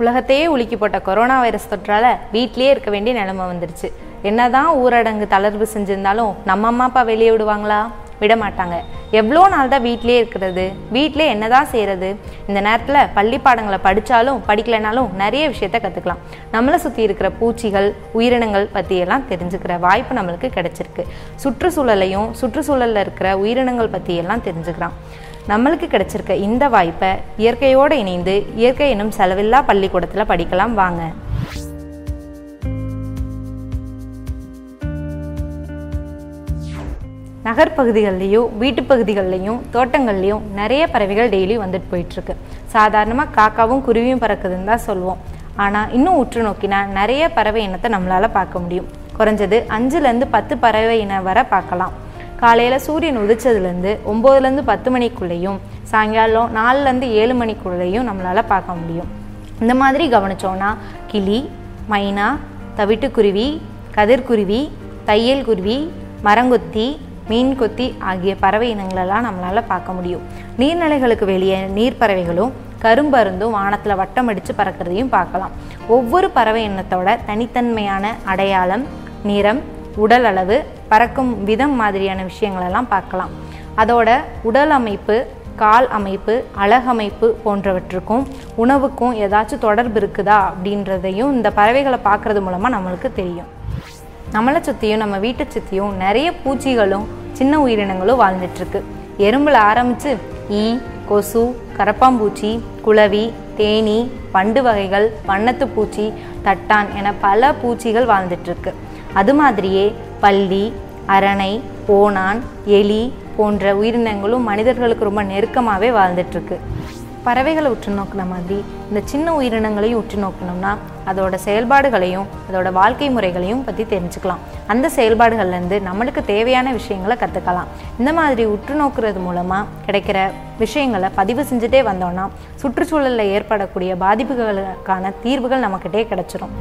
உலகத்தையே உலுக்கி போட்ட கொரோனா வைரஸ் தொற்றால வீட்லயே இருக்க வேண்டிய நிலைமை வந்துருச்சு. என்னதான் ஊரடங்கு தளர்வு செஞ்சிருந்தாலும் நம்ம அம்மா அப்பா வெளியே விடுவாங்களா? விட மாட்டாங்க எவ்வளோ நாள் தான் வீட்லயே இருக்கிறது? வீட்டிலே என்னதான் செய்யறது? இந்த நேரத்தில் பள்ளி பாடங்களை படித்தாலும் படிக்கலைனாலும் நிறைய விஷயத்த கற்றுக்கலாம் நம்மளை சுற்றி இருக்கிற பூச்சிகள் உயிரினங்கள் பற்றியெல்லாம் தெரிஞ்சுக்கிற வாய்ப்பு நம்மளுக்கு கிடைச்சிருக்கு. சுற்றுச்சூழலையும் சுற்றுச்சூழலில் இருக்கிற உயிரினங்கள் பற்றியெல்லாம் தெரிஞ்சுக்கிறான். நம்மளுக்கு கிடைச்சிருக்க இந்த வாய்ப்பை இயற்கையோடு இணைந்து இயற்கை எனும் செலவில்லா பள்ளிக்கூடத்தில் படிக்கலாம் வாங்க. நகர்ப்பகுதிகள்லேயும் வீட்டுப்பகுதிகள்லையும் தோட்டங்கள்லேயும் நிறைய பறவைகள் டெய்லி வந்துட்டு போயிட்டுருக்கு. சாதாரணமாக காக்காவும் குருவியும் பறக்குதுன்னு தான் சொல்லுவோம். ஆனால் இன்னும் உற்று நோக்கினா நிறைய பறவை இனத்தை நம்மளால் பார்க்க முடியும். குறைஞ்சது அஞ்சுலேருந்து பத்து பறவை இனம் வரை பார்க்கலாம். காலையில் சூரியன் உதிச்சதுலேருந்து ஒம்போதுலேருந்து பத்து மணிக்குள்ளேயும் சாயங்காலம் நாலுலேருந்து ஏழு மணிக்குள்ளேயும் நம்மளால் பார்க்க முடியும். இந்த மாதிரி கவனிச்சோன்னா கிளி மைனா தவிட்டுக்குருவி கதிர்குருவி தையல் குருவி மரங்கொத்தி மீன் கொத்தி ஆகிய பறவை இனங்களெல்லாம் நம்மளால் பார்க்க முடியும். நீர்நிலைகளுக்கு வெளியே நீர்ப்பறவைகளும் கரும்பருந்தும் வானத்தில் வட்டம் அடித்து பறக்கிறதையும் பார்க்கலாம். ஒவ்வொரு பறவை இனத்தோட தனித்தன்மையான அடையாளம் நிறம் உடல் அளவு பறக்கும் விதம் மாதிரியான விஷயங்களெல்லாம் பார்க்கலாம். அதோட உடல் அமைப்பு கால் அமைப்பு அழகமைப்பு போன்றவற்றுக்கும் உணவுக்கும் ஏதாச்சும் தொடர்பு இருக்குதா அப்படின்றதையும் இந்த பறவைகளை பார்க்கறது மூலமாக நம்மளுக்கு தெரியும். நம்மளை சுற்றியும் நம்ம வீட்டை சுற்றியும் நிறைய பூச்சிகளும் சின்ன உயிரினங்களும் வாழ்ந்துட்டுருக்கு. எறும்பில் ஆரம்பித்து ஈ கொசு கரப்பாம்பூச்சி குளவி தேனி பண்டு வகைகள் வண்ணத்து பூச்சி தட்டான் என பல பூச்சிகள் வாழ்ந்துட்டுருக்கு. அது மாதிரியே பள்ளி அரணை ஓணான் எலி போன்ற உயிரினங்களும் மனிதர்களுக்கு ரொம்ப நெருக்கமாகவே வாழ்ந்துட்டுருக்கு. பறவைகளை உற்று நோக்கின மாதிரி இந்த சின்ன உயிரினங்களையும் உற்று நோக்கணும்னா அதோட செயல்பாடுகளையும் அதோட வாழ்க்கை முறைகளையும் பற்றி தெரிஞ்சுக்கலாம். அந்த செயல்பாடுகள்லேருந்து நம்மளுக்கு தேவையான விஷயங்களை கற்றுக்கலாம் இந்த மாதிரி உற்று நோக்குறது மூலமாக கிடைக்கிற விஷயங்களை பதிவு செஞ்சுட்டே வந்தோம்னா சுற்றுச்சூழலில் ஏற்படக்கூடிய பாதிப்புகளுக்கான தீர்வுகள் நம்மக்கிட்டே கிடச்சிரும்.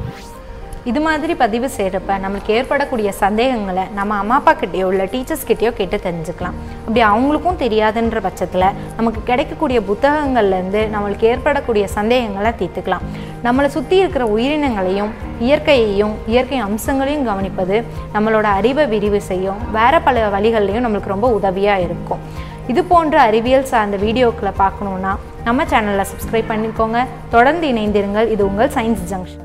இது மாதிரி பதிவு செய்கிறப்ப நம்மளுக்கு ஏற்படக்கூடிய சந்தேகங்களை நம்ம அம்மா அப்பா கிட்டேயோ இல்லை டீச்சர்ஸ் கிட்டேயோ கேட்டு தெரிஞ்சுக்கலாம். அப்படி அவங்களுக்கும் தெரியாதுன்ற பட்சத்தில் நமக்கு கிடைக்கக்கூடிய புத்தகங்கள்லேருந்து நம்மளுக்கு ஏற்படக்கூடிய சந்தேகங்களை தீர்த்துக்கலாம். நம்மளை சுற்றி இருக்கிற உயிரினங்களையும் இயற்கையையும் இயற்கை அம்சங்களையும் கவனிப்பது நம்மளோட அறிவை விரிவு செய்யும். வேறு பல வழிகள்லையும் நம்மளுக்கு ரொம்ப உதவியாக இருக்கும். இது போன்ற அறிவியல் சார்ந்த வீடியோக்களை பார்க்கணுன்னா நம்ம சேனலில் சப்ஸ்கிரைப் பண்ணிக்கோங்க. தொடர்ந்து இணைந்திருங்கள். இது உங்கள் சயின்ஸ் ஜங்ஷன்